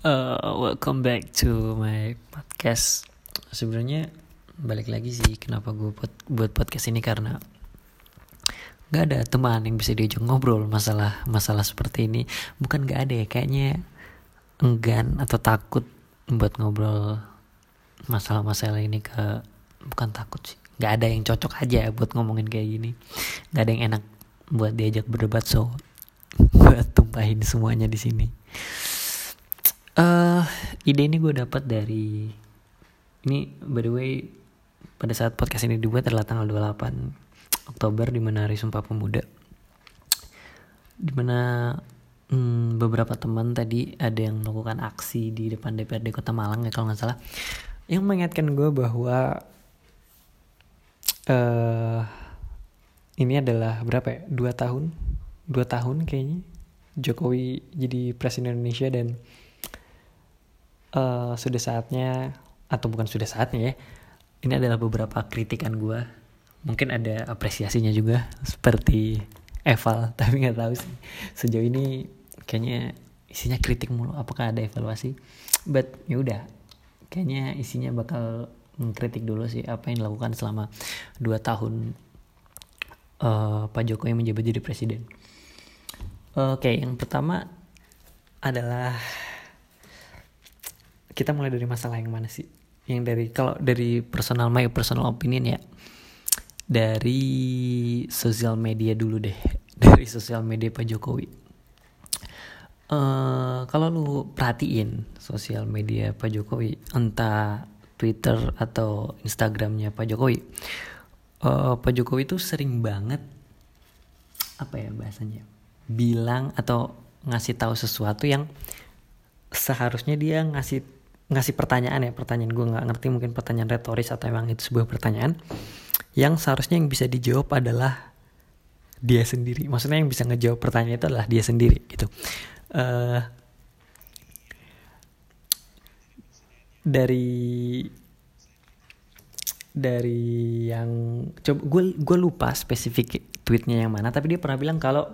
Uh, welcome back to my podcast. Sebenarnya balik lagi sih kenapa gue buat, buat podcast ini karena nggak ada teman yang bisa diajak ngobrol masalah masalah seperti ini. Bukan nggak ada ya, kayaknya enggan atau takut buat ngobrol masalah-masalah ini ke bukan takut sih. Nggak ada yang cocok aja buat ngomongin kayak gini. Nggak ada yang enak buat diajak berdebat so buat tumpahin semuanya di sini uh, ide ini gue dapat dari ini by the way pada saat podcast ini dibuat adalah tanggal 28 Oktober di mana hari Sumpah Pemuda. Di mana hmm, beberapa teman tadi ada yang melakukan aksi di depan DPRD Kota Malang ya kalau nggak salah. Yang mengingatkan gue bahwa uh, ini adalah berapa ya? Dua tahun? Dua tahun kayaknya Jokowi jadi presiden Indonesia dan uh, sudah saatnya atau bukan sudah saatnya ya ini adalah beberapa kritikan gue mungkin ada apresiasinya juga seperti eval tapi nggak tahu sih. Sejauh ini kayaknya isinya kritik mulu apakah ada evaluasi? But ya udah. Kayaknya isinya bakal mengkritik dulu sih apa yang dilakukan selama dua tahun uh, Pak Jokowi menjabat jadi presiden. Oke okay, yang pertama adalah kita mulai dari masalah yang mana sih? Yang dari kalau dari personal my personal opinion ya. Dari sosial media dulu deh. Dari sosial media Pak Jokowi. Uh, kalau lu perhatiin sosial media Pak Jokowi, entah Twitter atau Instagramnya Pak Jokowi, uh, Pak Jokowi itu sering banget apa ya bahasanya, bilang atau ngasih tahu sesuatu yang seharusnya dia ngasih ngasih pertanyaan ya pertanyaan gue nggak ngerti mungkin pertanyaan retoris atau emang itu sebuah pertanyaan yang seharusnya yang bisa dijawab adalah dia sendiri. Maksudnya yang bisa ngejawab pertanyaan itu adalah dia sendiri gitu. Uh, dari dari yang coba gue gue lupa spesifik tweetnya yang mana tapi dia pernah bilang kalau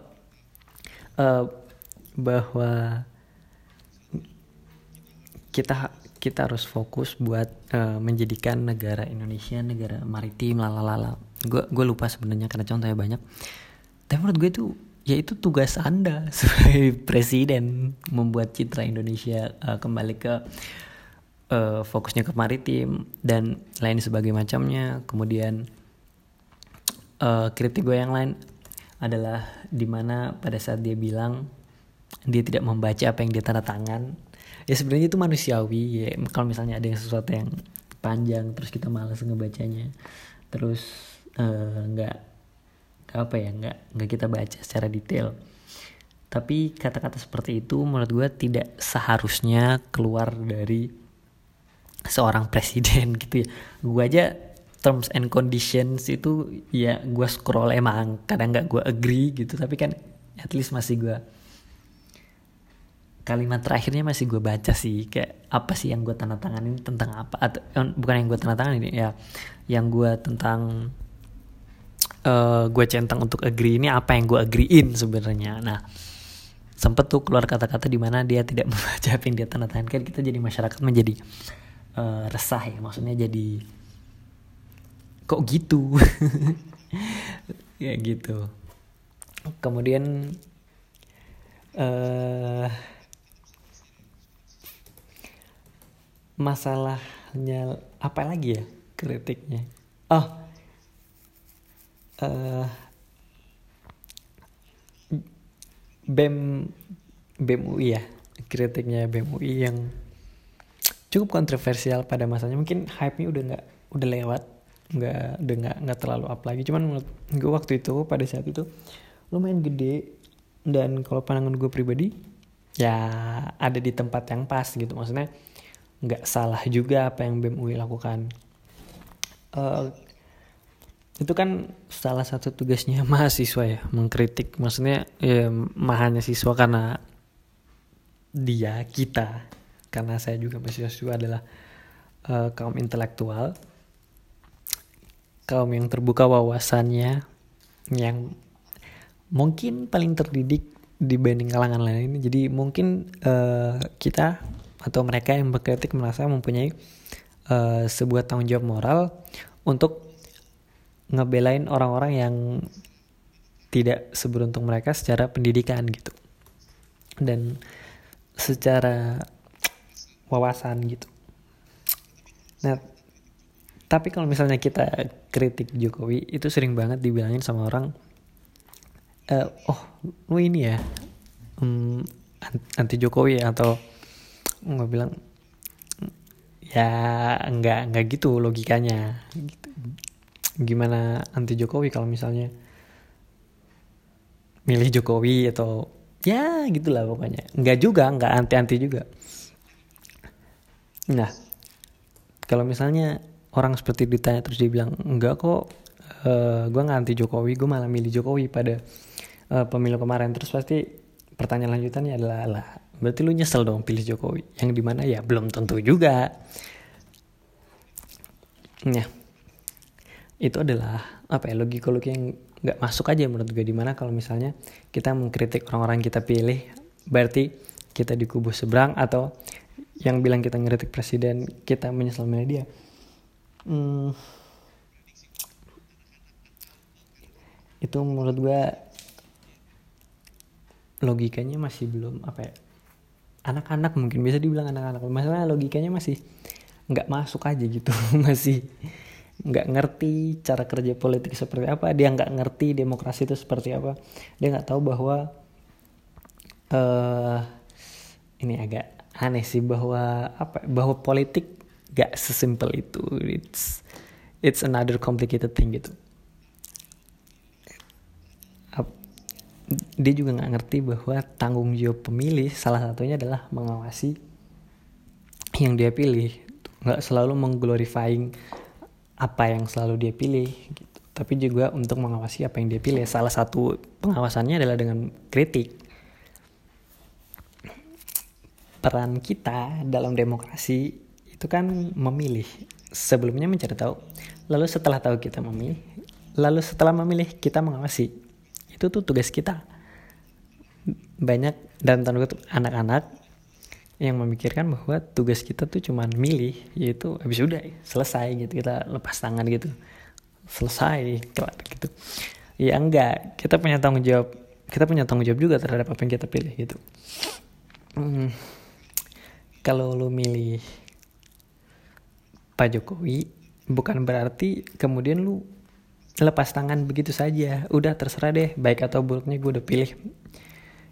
uh, bahwa kita kita harus fokus buat uh, menjadikan negara Indonesia negara maritim lalalala gue gue lupa sebenarnya karena contohnya banyak. Tapi menurut gue itu ya itu tugas anda sebagai presiden membuat citra Indonesia uh, kembali ke uh, fokusnya ke maritim dan lain sebagai macamnya. Kemudian uh, kritik gue yang lain adalah di mana pada saat dia bilang dia tidak membaca apa yang dia tanda tangan ya sebenarnya itu manusiawi. Ya kalau misalnya ada yang sesuatu yang panjang terus kita malas ngebacanya terus eh, nggak uh, apa ya nggak nggak kita baca secara detail. Tapi kata-kata seperti itu menurut gue tidak seharusnya keluar dari seorang presiden gitu ya. Gue aja terms and conditions itu ya gue scroll emang kadang nggak gue agree gitu. Tapi kan at least masih gue kalimat terakhirnya masih gue baca sih kayak apa sih yang gue tanda tangan ini tentang apa atau eh, bukan yang gue tanda tangan ini ya yang gue tentang uh, eh, gue centang untuk agree ini apa yang gue agreein sebenarnya. Nah sempet tuh keluar kata-kata di mana dia tidak membaca apa yang dia tanda tangan kan kita jadi masyarakat menjadi uh, resah ya maksudnya jadi kok gitu? Ya gitu. Kemudian masalahnya apa lagi ya kritiknya? Oh uh, bem bem UI ya kritiknya bem UI yang cukup kontroversial pada masanya. Mungkin hype nya udah nggak udah lewat nggak udah nggak nggak terlalu up lagi. Cuman menurut gue waktu itu pada saat itu lumayan gede. Dan kalau pandangan gue pribadi ya ada di tempat yang pas gitu. Maksudnya nggak salah juga apa yang BEM UI lakukan. Uh, itu kan salah satu tugasnya mahasiswa ya mengkritik. Maksudnya ya mahanya siswa karena dia kita. Karena saya juga mahasiswa adalah uh, kaum intelektual. Kaum yang terbuka wawasannya yang mungkin paling terdidik dibanding kalangan lain. Jadi mungkin uh, kita atau mereka yang berkritik merasa mempunyai uh, sebuah tanggung jawab moral untuk ngebelain orang-orang yang tidak seberuntung mereka secara pendidikan gitu dan secara wawasan gitu. Nah, tapi kalau misalnya kita kritik Jokowi itu sering banget dibilangin sama orang, e, oh lu ini ya um, anti Jokowi ya atau nggak bilang ya nggak nggak gitu logikanya. Gitu. gimana anti Jokowi kalau misalnya milih Jokowi atau ya gitulah pokoknya. Nggak juga nggak anti anti juga. Nah kalau misalnya orang seperti ditanya terus dia bilang enggak kok uh, eh, gue nggak anti Jokowi gue malah milih Jokowi pada uh, pemilu kemarin. Terus pasti pertanyaan lanjutannya adalah lah berarti lu nyesel dong pilih Jokowi. Yang di mana ya? Belum tentu juga. Nah itu adalah apa ya logika-logika yang nggak masuk aja menurut gue. Di mana kalau misalnya kita mengkritik orang-orang kita pilih berarti kita di kubu seberang atau yang bilang kita ngeritik presiden kita menyesal milih dia. Hmm, itu menurut gue logikanya masih belum apa ya anak-anak mungkin bisa dibilang anak-anak. Masalah logikanya masih nggak masuk aja gitu. Masih nggak ngerti cara kerja politik seperti apa. Dia nggak ngerti demokrasi itu seperti apa. Dia nggak tahu bahwa uh, ini agak aneh sih bahwa apa bahwa politik gak sesimpel itu. It's it's another complicated thing gitu dia juga nggak ngerti bahwa tanggung jawab pemilih salah satunya adalah mengawasi yang dia pilih. Nggak selalu mengglorifying apa yang selalu dia pilih gitu. tapi juga untuk mengawasi apa yang dia pilih. Salah satu pengawasannya adalah dengan kritik. Peran kita dalam demokrasi itu kan memilih. Sebelumnya mencari tahu lalu setelah tahu kita memilih lalu setelah memilih kita mengawasi itu tuh tugas kita. Banyak dan tanda anak-anak yang memikirkan bahwa tugas kita tuh cuman milih yaitu habis udah selesai gitu kita lepas tangan gitu. Selesai kelar gitu. Ya enggak kita punya tanggung jawab kita punya tanggung jawab juga terhadap apa yang kita pilih gitu. Hmm, kalau lu milih Pak Jokowi bukan berarti kemudian lu lepas tangan begitu saja. Udah terserah deh baik atau buruknya gue udah pilih.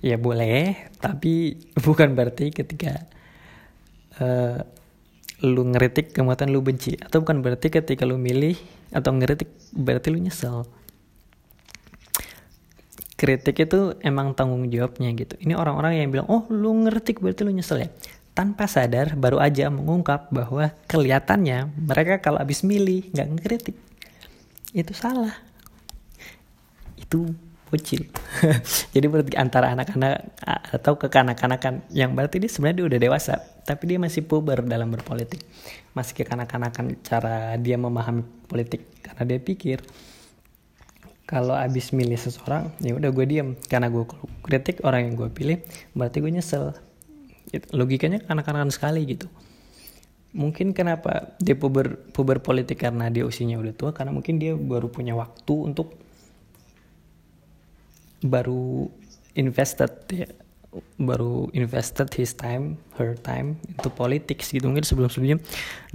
Ya boleh tapi bukan berarti ketika uh, lu ngeritik kemudian lu benci. Atau bukan berarti ketika lu milih atau ngeritik berarti lu nyesel. Kritik itu emang tanggung jawabnya gitu. Ini orang-orang yang bilang oh lu ngeritik berarti lu nyesel ya? Tanpa sadar baru aja mengungkap bahwa kelihatannya mereka kalau habis milih nggak ngeritik itu salah. Itu kecil jadi berarti antara anak-anak atau kekanak-kanakan yang berarti dia sebenarnya dia udah dewasa tapi dia masih puber dalam berpolitik. Masih kekanak-kanakan cara dia memahami politik. Karena dia pikir kalau abis milih seseorang ya udah gue diam karena gue kritik orang yang gue pilih berarti gue nyesel. Logikanya kanak-kanakan sekali gitu mungkin kenapa dia puber puber politik karena dia usianya udah tua? Karena mungkin dia baru punya waktu untuk baru invested ya. Baru invested his time her time into politics gitu. Mungkin sebelum sebelumnya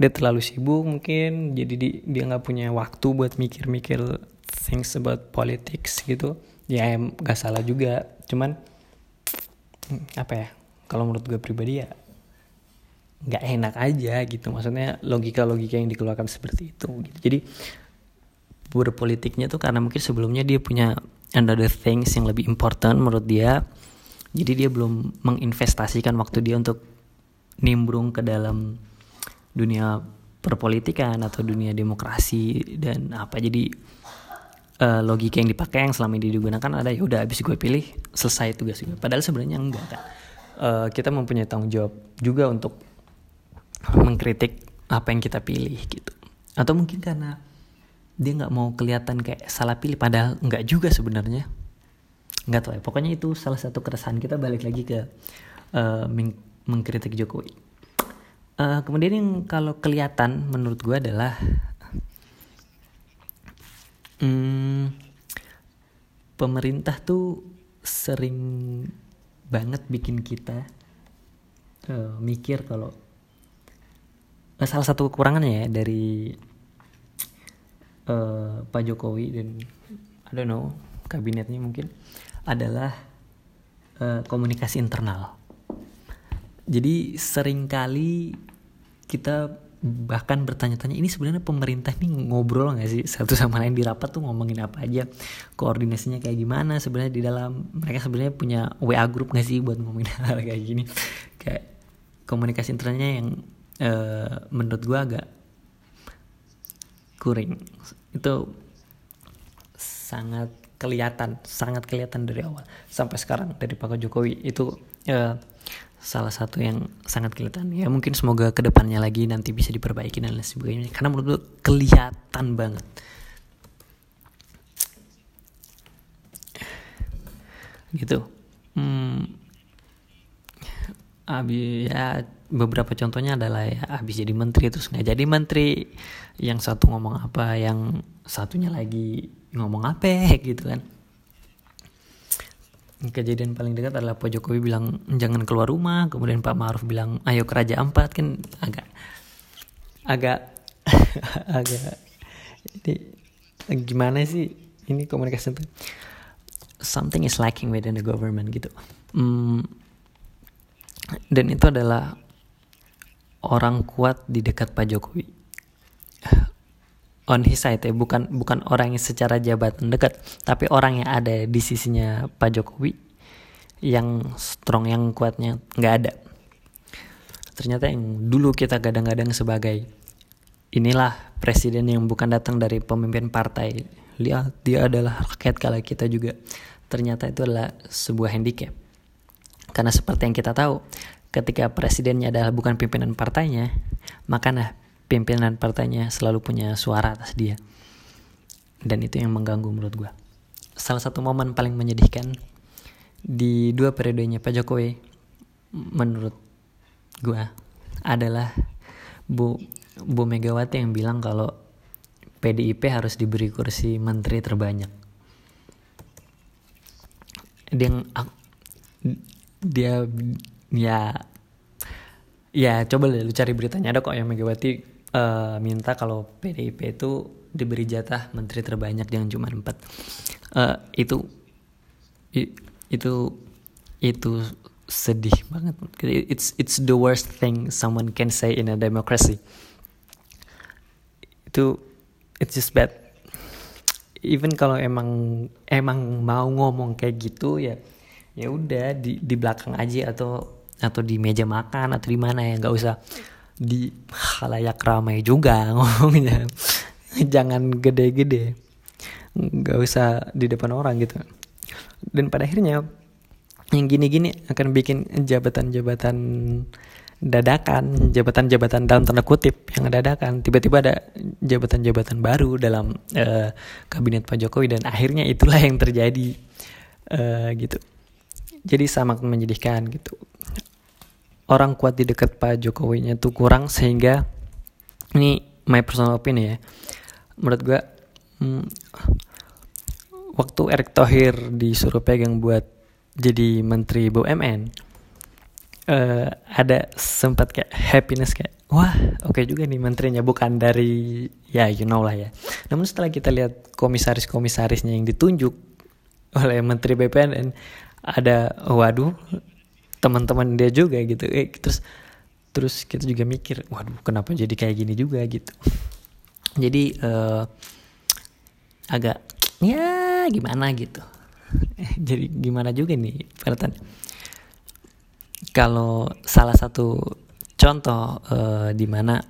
dia terlalu sibuk mungkin jadi di, dia nggak punya waktu buat mikir-mikir things about politics gitu. Ya gak salah juga. Cuman apa ya? Kalau menurut gue pribadi ya nggak enak aja gitu. Maksudnya logika-logika yang dikeluarkan seperti itu gitu. jadi berpolitiknya tuh karena mungkin sebelumnya dia punya another things yang lebih important menurut dia. Jadi dia belum menginvestasikan waktu dia untuk nimbrung ke dalam dunia perpolitikan atau dunia demokrasi dan apa. Jadi uh, logika yang dipakai yang selama ini digunakan ada ya udah habis gue pilih selesai tugas gue padahal sebenarnya enggak kan? Uh, kita mempunyai tanggung jawab juga untuk mengkritik apa yang kita pilih gitu. Atau mungkin karena dia nggak mau kelihatan kayak salah pilih padahal nggak juga sebenarnya. Nggak tahu ya pokoknya itu salah satu keresahan kita balik lagi ke uh, meng mengkritik Jokowi. Uh, kemudian yang kalau kelihatan menurut gue adalah hmm, pemerintah tuh sering banget bikin kita uh, mikir kalau salah satu kekurangannya ya dari uh, Pak Jokowi dan I don't know kabinetnya mungkin adalah uh, komunikasi internal. Jadi sering kali kita bahkan bertanya-tanya ini sebenarnya pemerintah ini ngobrol nggak sih? Satu sama lain di rapat tuh ngomongin apa aja? Koordinasinya kayak gimana sebenarnya di dalam? Mereka sebenarnya punya WA grup nggak sih buat ngomongin hal kayak gini? Kayak komunikasi internalnya yang uh, menurut gua agak kuring. Itu sangat kelihatan sangat kelihatan dari awal. Sampai sekarang dari Pak Jokowi itu uh, salah satu yang sangat kelihatan. Ya mungkin semoga ke depannya lagi nanti bisa diperbaiki dan lain sebagainya. Karena menurut gue kelihatan banget. Gitu. Hmm, abi ya beberapa contohnya adalah ya abis jadi menteri terus nggak jadi menteri. Yang satu ngomong apa yang satunya lagi ngomong apa gitu kan. Kejadian paling dekat adalah Pak Jokowi bilang jangan keluar rumah. Kemudian Pak Maruf bilang ayo ke Raja Ampat kan. Agak agak agak ini gimana sih ini komunikasi itu? Something is lacking within the government gitu. Hmm, dan itu adalah orang kuat di dekat Pak Jokowi. On his side ya bukan bukan orang yang secara jabatan dekat tapi orang yang ada di sisinya Pak Jokowi yang strong yang kuatnya nggak ada. Ternyata yang dulu kita gadang-gadang sebagai inilah presiden yang bukan datang dari pemimpin partai. Lihat dia adalah rakyat kala kita juga. Ternyata itu adalah sebuah handicap karena seperti yang kita tahu ketika presidennya adalah bukan pimpinan partainya maka nah pimpinan partainya selalu punya suara atas dia. Dan itu yang mengganggu menurut gue. Salah satu momen paling menyedihkan di dua periodenya Pak Jokowi menurut gue adalah Bu Bu Megawati yang bilang kalau PDIP harus diberi kursi menteri terbanyak. Dia dia ya ya coba deh lu cari beritanya. Ada kok yang Megawati uh, minta kalau PDIP itu diberi jatah menteri terbanyak jangan cuma empat. Uh, itu itu itu sedih banget. It's it's the worst thing someone can say in a democracy. Itu it's just bad. Even kalau emang emang mau ngomong kayak gitu ya ya udah di di belakang aja atau atau di meja makan atau di mana ya nggak usah di halayak ramai juga ngomongnya. Jangan gede-gede. Nggak usah di depan orang gitu. Dan pada akhirnya yang gini-gini akan bikin jabatan-jabatan dadakan jabatan-jabatan dalam tanda kutip yang dadakan. Tiba-tiba ada jabatan-jabatan baru dalam uh, kabinet Pak Jokowi dan akhirnya itulah yang terjadi uh, gitu jadi sangat menyedihkan gitu. Orang kuat di dekat Pak Jokowinya tuh kurang sehingga ini my personal opinion ya. Menurut gue hmm, waktu Erick Thohir disuruh pegang buat jadi menteri BUMN uh, eh, ada sempat kayak happiness kayak wah oke okay juga nih menterinya bukan dari ya you know lah ya. Namun setelah kita lihat komisaris-komisarisnya yang ditunjuk oleh menteri BPN ada waduh teman-teman dia juga gitu. Eh, terus terus kita juga mikir waduh kenapa jadi kayak gini juga gitu. Jadi uh, agak ya gimana gitu. Jadi gimana juga nih perhatian kalau salah satu contoh uh, di mana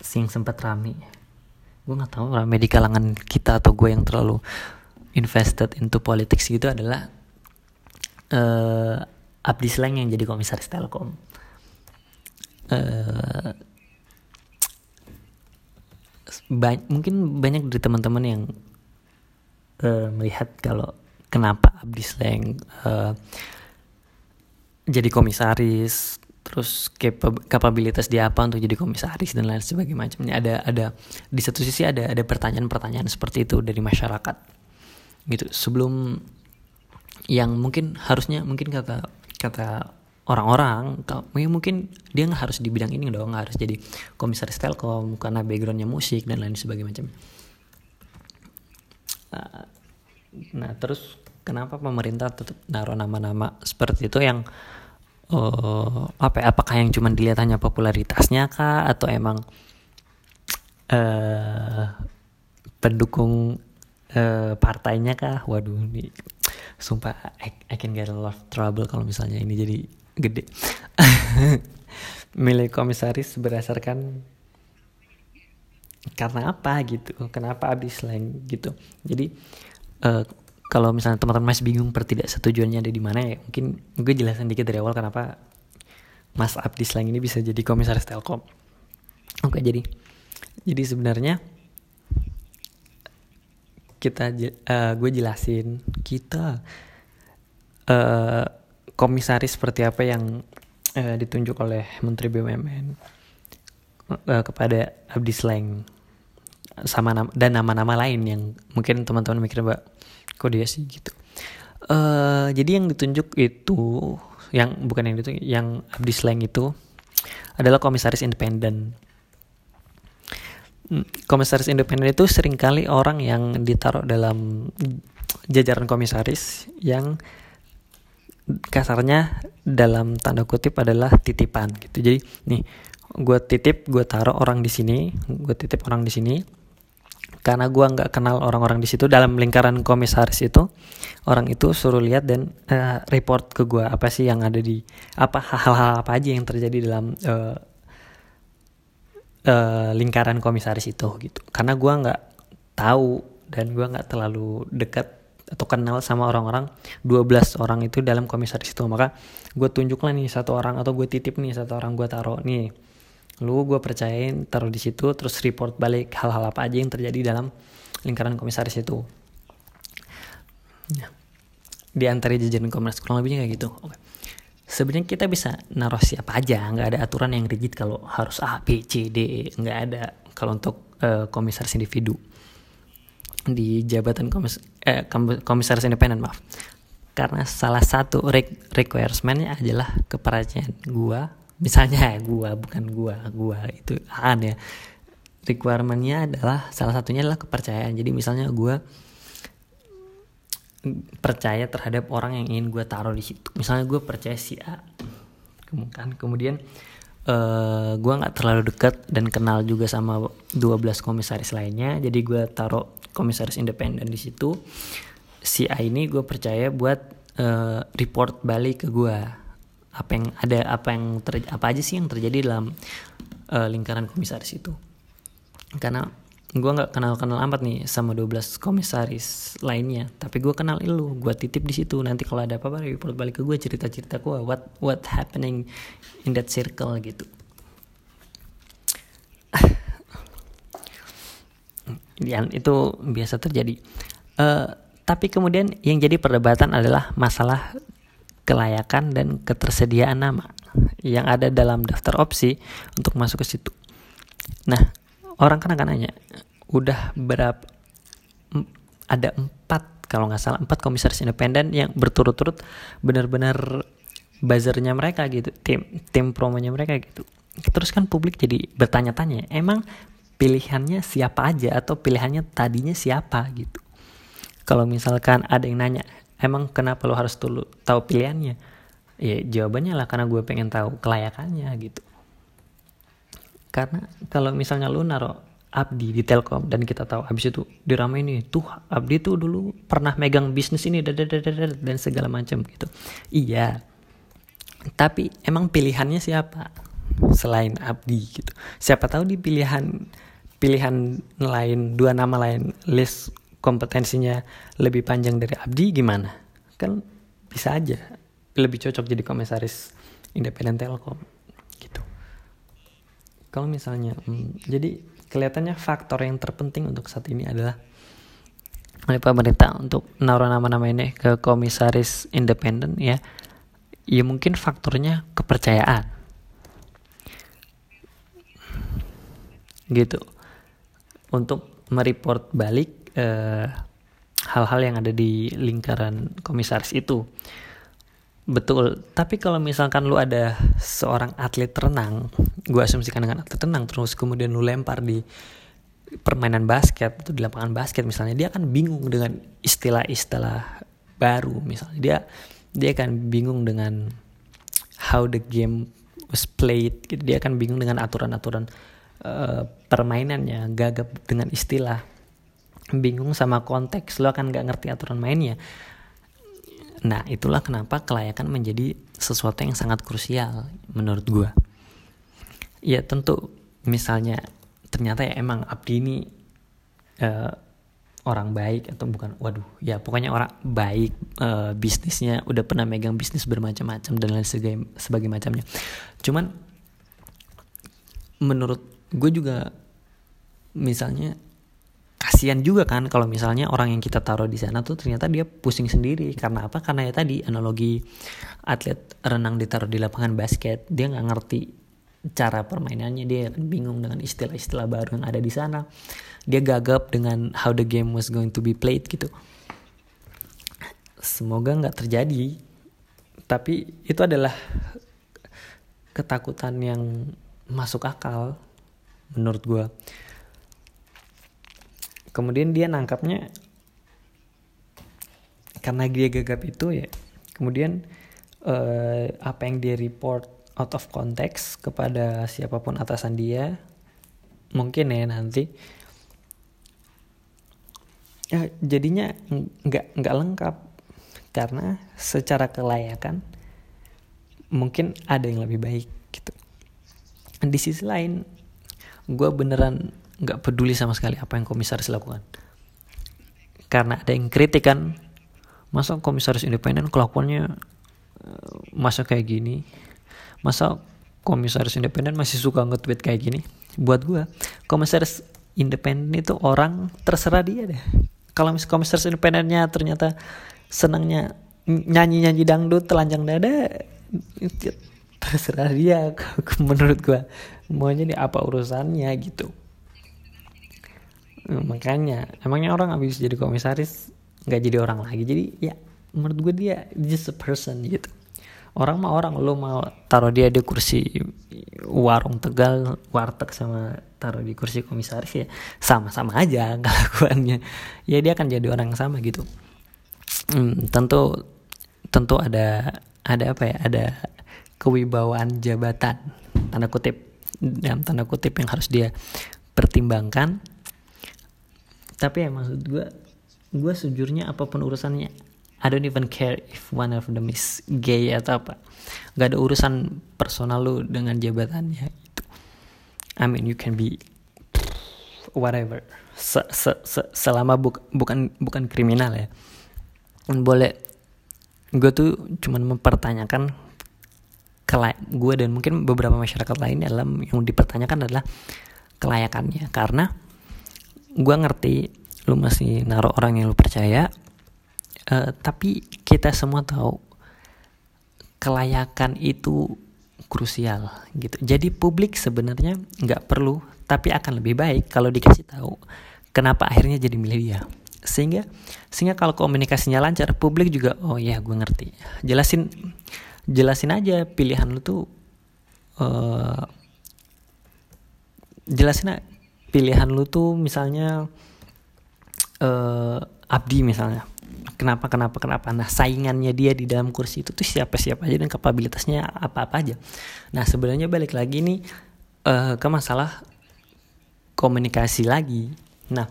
sing sempat rame gue nggak tahu rame di kalangan kita atau gue yang terlalu invested into politics gitu adalah uh, Abdi Sleng yang jadi komisaris Telkom. Uh, ba mungkin banyak dari teman-teman yang uh, melihat kalau kenapa Abdi Sleng uh, jadi komisaris terus kapabilitas dia apa untuk jadi komisaris dan lain sebagainya macamnya. Ada ada di satu sisi ada ada pertanyaan-pertanyaan seperti itu dari masyarakat. Gitu. Sebelum yang mungkin harusnya mungkin kata kata orang-orang mungkin dia nggak harus di bidang ini dong nggak harus jadi komisaris telkom karena backgroundnya musik dan lain sebagainya macam. Ah, nah terus kenapa pemerintah tetap naruh nama-nama seperti itu yang uh, apa ya, apakah yang cuma dilihat hanya popularitasnya kah atau emang uh, pendukung uh, partainya kah? Waduh ini sumpah I, I can get a lot of trouble kalau misalnya ini jadi gede milih komisaris berdasarkan karena apa gitu kenapa abis slang gitu jadi uh, kalau misalnya teman-teman masih bingung setujuannya ada di mana ya mungkin gue jelasin dikit dari awal kenapa Mas Abdi Slang ini bisa jadi komisaris Telkom. Oke jadi jadi sebenarnya kita uh, gue jelasin. Kita uh, komisaris seperti apa yang uh, ditunjuk oleh Menteri BUMN uh, kepada Abdi Slang sama nama, dan nama-nama lain yang mungkin teman-teman mikir mbak kok dia sih? Gitu. Uh, jadi yang ditunjuk itu yang bukan yang itu yang Abdi Slang itu adalah komisaris independen komisaris independen itu sering kali orang yang ditaruh dalam jajaran komisaris yang kasarnya dalam tanda kutip adalah titipan gitu. Jadi nih gue titip gue taruh orang di sini gue titip orang di sini. Karena gue nggak kenal orang-orang di situ dalam lingkaran komisaris itu orang itu suruh lihat dan uh, report ke gue apa sih yang ada di apa hal-hal apa aja yang terjadi dalam uh, uh, lingkaran komisaris itu gitu. Karena gue nggak tahu dan gue nggak terlalu dekat atau kenal sama orang-orang 12 orang itu dalam komisaris itu. Maka gue tunjuklah nih satu orang atau gue titip nih satu orang gue taruh nih. Lu gue percayain taruh di situ terus report balik hal-hal apa aja yang terjadi dalam lingkaran komisaris itu. Di antara jajaran komisaris kurang lebihnya kayak gitu. Oke sebenarnya kita bisa naruh siapa aja nggak ada aturan yang rigid kalau harus A B C D E nggak ada kalau untuk uh, komisaris individu. Di jabatan komis eh, komisaris independen maaf. Karena salah satu requirementnya adalah kepercayaan gua misalnya gua bukan gua gua itu an ya. Requirementnya adalah salah satunya adalah kepercayaan. Jadi misalnya gua percaya terhadap orang yang ingin gue taruh di situ. Misalnya gue percaya si A kemudian kemudian uh, gue nggak terlalu dekat dan kenal juga sama 12 komisaris lainnya jadi gue taruh komisaris independen di situ. Si A ini gue percaya buat uh, report balik ke gue apa yang ada apa yang ter, apa aja sih yang terjadi dalam uh, lingkaran komisaris itu. Karena gue nggak kenal kenal amat nih sama 12 komisaris lainnya. Tapi gue kenal lu gue titip di situ. Nanti kalau ada apa-apa report balik ke gue cerita cerita gue what what happening in that circle gitu. Yang itu biasa terjadi. Uh, tapi kemudian yang jadi perdebatan adalah masalah kelayakan dan ketersediaan nama yang ada dalam daftar opsi untuk masuk ke situ. Nah, orang kan akan nanya, udah berapa? Ada empat kalau nggak salah empat komisaris independen yang berturut-turut benar-benar buzzernya mereka gitu, tim tim promonya mereka gitu. Terus kan publik jadi bertanya-tanya, emang pilihannya siapa aja atau pilihannya tadinya siapa gitu. Kalau misalkan ada yang nanya, emang kenapa lo harus tahu pilihannya ya jawabannya lah karena gue pengen tahu kelayakannya gitu karena kalau misalnya lo naro Abdi di Telkom dan kita tahu habis itu dirama ini tuh Abdi tuh dulu pernah megang bisnis ini dan segala macam gitu. Iya. Tapi emang pilihannya siapa? Selain Abdi gitu. Siapa tahu di pilihan pilihan lain dua nama lain list kompetensinya lebih panjang dari Abdi gimana? Kan bisa aja. Lebih cocok jadi komisaris independen Telkom gitu. Kalau misalnya, hmm, jadi kelihatannya faktor yang terpenting untuk saat ini adalah oleh pemerintah untuk naruh nama-nama ini ke komisaris independen ya, ya mungkin faktornya kepercayaan. Gitu. Untuk mereport balik eh, hal-hal eh, hal -hal yang ada di lingkaran komisaris itu betul. Tapi kalau misalkan lu ada seorang atlet renang gue asumsikan dengan atlet renang terus kemudian lu lempar di permainan basket atau di lapangan basket misalnya dia akan bingung dengan istilah-istilah baru misalnya. Dia dia akan bingung dengan how the game was played gitu. dia akan bingung dengan aturan-aturan uh, permainannya gagap dengan istilah. Bingung sama konteks lo akan gak ngerti aturan mainnya nah itulah kenapa kelayakan menjadi sesuatu yang sangat krusial menurut gue ya tentu misalnya ternyata ya emang Abdi ini uh, orang baik atau bukan waduh ya pokoknya orang baik uh, bisnisnya udah pernah megang bisnis bermacam-macam dan lain sebagainya sebagai macamnya. Cuman menurut gue juga misalnya kasihan juga kan kalau misalnya orang yang kita taruh di sana tuh ternyata dia pusing sendiri. Karena apa? Karena ya tadi analogi atlet renang ditaruh di lapangan basket dia nggak ngerti cara permainannya. Dia bingung dengan istilah-istilah baru yang ada di sana. Dia gagap dengan how the game was going to be played gitu. Semoga nggak terjadi. Tapi itu adalah ketakutan yang masuk akal menurut gue kemudian dia nangkapnya karena dia gagap itu ya. Kemudian uh, apa yang dia report out of context kepada siapa pun atasan dia mungkin ya nanti. Ya jadinya nggak nggak lengkap. Karena secara kelayakan mungkin ada yang lebih baik gitu. Di sisi lain gue beneran nggak peduli sama sekali apa yang komisaris lakukan. Karena ada yang kritik kan masa komisaris independen kelakuannya eh, masa kayak gini? Masa komisaris independen masih suka nge-tweet kayak gini? Buat gue komisaris independen itu orang terserah dia deh. Kalau mis komisaris independennya ternyata senangnya nyanyi nyanyi dangdut telanjang dada terserah dia. Menurut gue maunya di apa urusannya gitu makanya. Emangnya orang habis jadi komisaris nggak jadi orang lagi? Jadi ya menurut gue dia just a person gitu. Orang mah orang. Lo mau taruh dia di kursi warung tegal warteg sama taruh di kursi komisaris ya sama-sama aja kelakuannya. Ya dia akan jadi orang yang sama gitu. Hmm, tentu tentu ada ada apa ya? Ada kewibawaan jabatan tanda kutip. Dalam tanda kutip yang harus dia pertimbangkan tapi ya maksud gue gue sejujurnya apa pun urusannya I don't even care if one of them is gay atau apa. Gak ada urusan personal lu dengan jabatannya itu I mean you can be whatever. Se -se -se selama bu bukan bukan kriminal ya. Boleh. Gue tuh cuman mempertanyakan kelay gue dan mungkin beberapa masyarakat lain dalam yang dipertanyakan adalah kelayakannya. Karena gue ngerti lu masih naruh orang yang lu percaya uh, tapi kita semua tahu kelayakan itu krusial gitu. Jadi publik sebenarnya nggak perlu, tapi akan lebih baik kalau dikasih tahu kenapa akhirnya jadi milih dia. Sehingga sehingga kalau komunikasinya lancar, publik juga oh ya gue ngerti. Jelasin jelasin aja pilihan lu tuh uh, jelasin pilihan lu tuh misalnya uh, Abdi misalnya. Kenapa kenapa kenapa? Nah saingannya dia di dalam kursi itu tuh siapa siapa aja dan kapabilitasnya apa apa aja. Nah sebenarnya balik lagi nih uh, ke masalah komunikasi lagi. Nah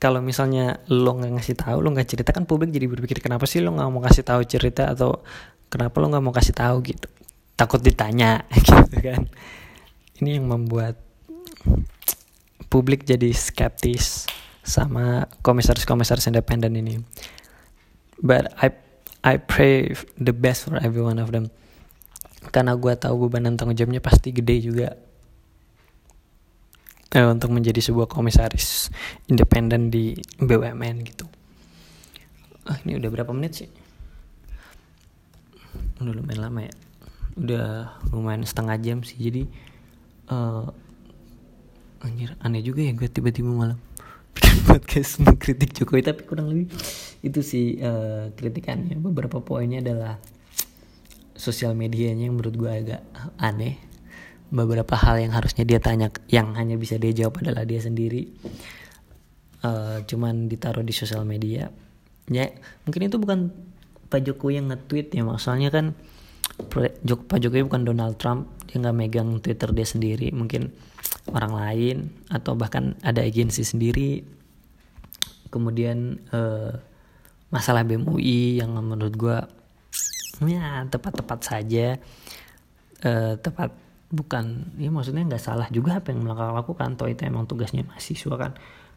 kalau misalnya lo nggak ngasih tahu lo nggak cerita kan publik jadi berpikir kenapa sih lo nggak mau kasih tahu cerita atau kenapa lo nggak mau kasih tahu? gitu. Takut ditanya gitu kan. Ini yang membuat publik jadi skeptis sama komisaris-komisaris independen ini. But I I pray the best for every one of them. Karena gue tahu beban dan tanggung jawabnya pasti gede juga eh, untuk menjadi sebuah komisaris independen di BUMN gitu. Ah, ini udah berapa menit sih? Udah lumayan lama ya. Udah lumayan setengah jam sih. Jadi uh, anjir aneh juga ya gue tiba-tiba malam bikin podcast mengkritik Jokowi tapi kurang lebih itu sih uh, kritikannya. Beberapa poinnya adalah sosial medianya yang menurut gue agak aneh. Beberapa hal yang harusnya dia tanya yang hanya bisa dia jawab adalah dia sendiri. Uh, cuman ditaruh di sosial media. Ya mungkin itu bukan Pak Jokowi yang nge-tweet ya maksudnya kan Pak Jokowi bukan Donald Trump. Dia nggak megang Twitter dia sendiri. Mungkin orang lain atau bahkan ada agensi sendiri. Kemudian uh, masalah BMUI yang menurut gue ya tepat-tepat saja. Uh, tepat bukan ya maksudnya nggak salah juga apa yang mereka lakukan. Toh itu emang tugasnya mahasiswa kan.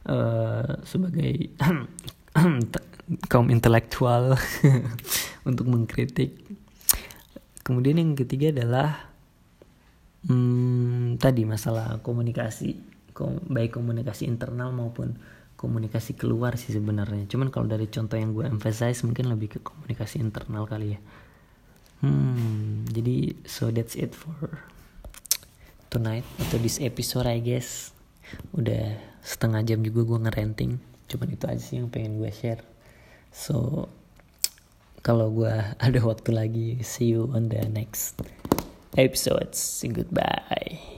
Uh, sebagai kaum intelektual untuk mengkritik. Kemudian yang ketiga adalah hmm, tadi masalah komunikasi kom baik komunikasi internal maupun komunikasi keluar sih sebenarnya. Cuman kalau dari contoh yang gue emphasize mungkin lebih ke komunikasi internal kali ya. Hmm jadi so that's it for tonight atau this episode I guess. Udah setengah jam juga gue ngerenting cuman itu aja sih yang pengen gue share. So kalau gue ada waktu lagi see you on the next episodes. Goodbye